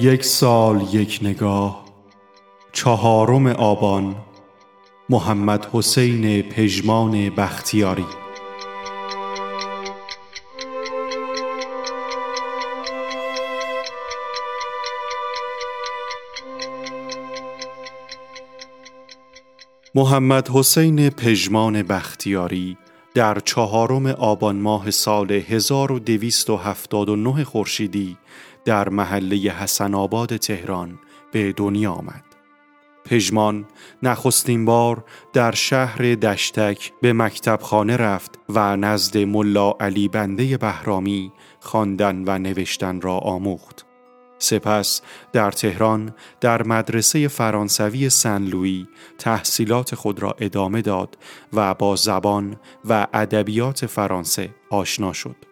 یک سال یک نگاه چهارم آبان محمد حسین پژمان بختیاری. محمد حسین پژمان بختیاری در چهارم آبان ماه سال 1279 خورشیدی در محله حسن آباد تهران به دنیا آمد. پژمان نخستین بار در شهر دشتک به مکتب خانه رفت و نزد ملا علی بنده بهرامی خواندن و نوشتن را آموخت. سپس در تهران در مدرسه فرانسوی سن لویی تحصیلات خود را ادامه داد و با زبان و ادبیات فرانسه آشنا شد.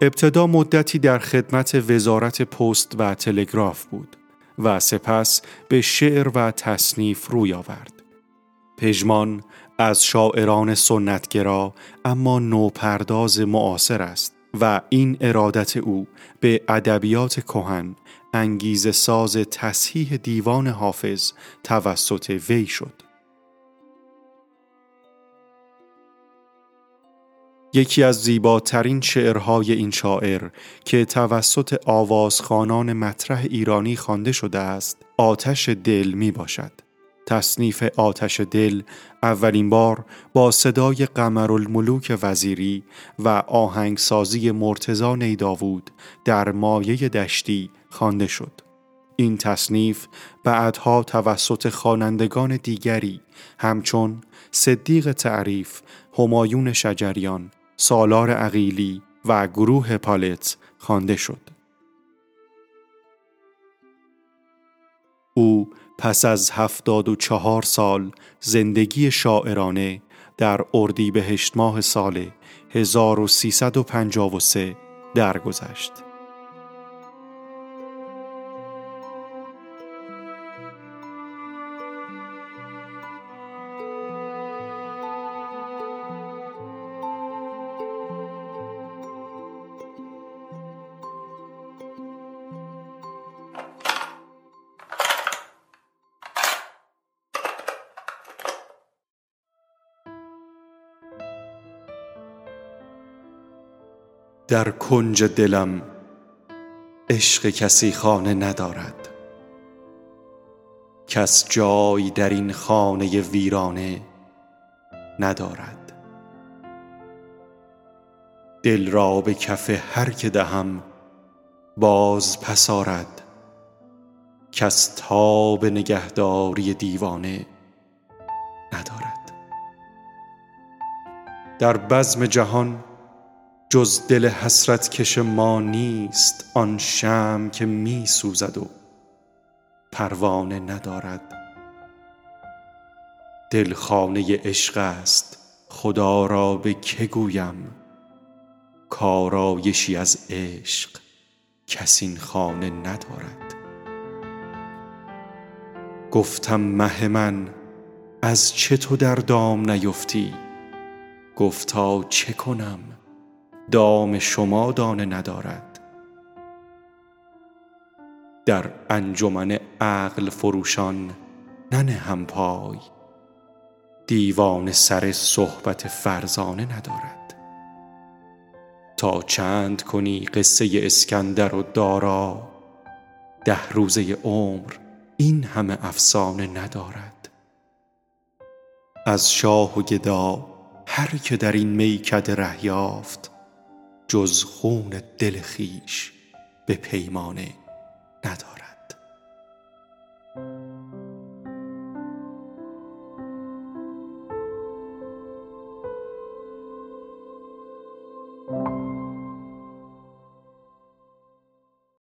ابتدا مدتی در خدمت وزارت پست و تلگراف بود و سپس به شعر و تصنیف روی آورد. پژمان از شاعران سنتگرا اما نوپرداز معاصر است و این ارادت او به ادبیات کهن انگیز ساز تصحیح دیوان حافظ توسط وی شد. یکی از زیباترین شعرهای این شاعر که توسط آوازخانان مطرح ایرانی خوانده شده است آتش دل می باشد. تصنیف آتش دل اولین بار با صدای قمرالملوک وزیری و آهنگسازی مرتزا نیداوود در مایه دشتی خوانده شد. این تصنیف بعدها توسط خوانندگان دیگری همچون صدیق تعریف، همایون شجریان، سالار عقیلی و گروه پالت خوانده شد. او پس از هفتاد و چهار سال زندگی شاعرانه در اردیبهشت ماه سال 1353 درگذشت. در کنج دلم عشق کسی خانه ندارد. کس جای در این خانه ویرانه ندارد. دل را به کف هر که دهم باز پسارد کس تاب نگهداری دیوانه ندارد. در بزم جهان جز دل حسرت کش ما نیست آن شم که می سوزد و پروانه ندارد. دل خانه عشق است خدا را به که گویم؟ کارایشی از عشق کس این خانه ندارد. گفتم مه من از چه تو در دام نیفتی؟ گفتا چه کنم؟ دام شما دانه ندارد. در انجمن عقل فروشان ننهم پای. دیوان سر صحبت فرزانه ندارد. تا چند کنی قصه اسکندر و دارا ده روزه عمر این همه افسانه ندارد. از شاه و گدا هر که در این میکده ره یافت جز خون دل خویش به پیمانه ندارد.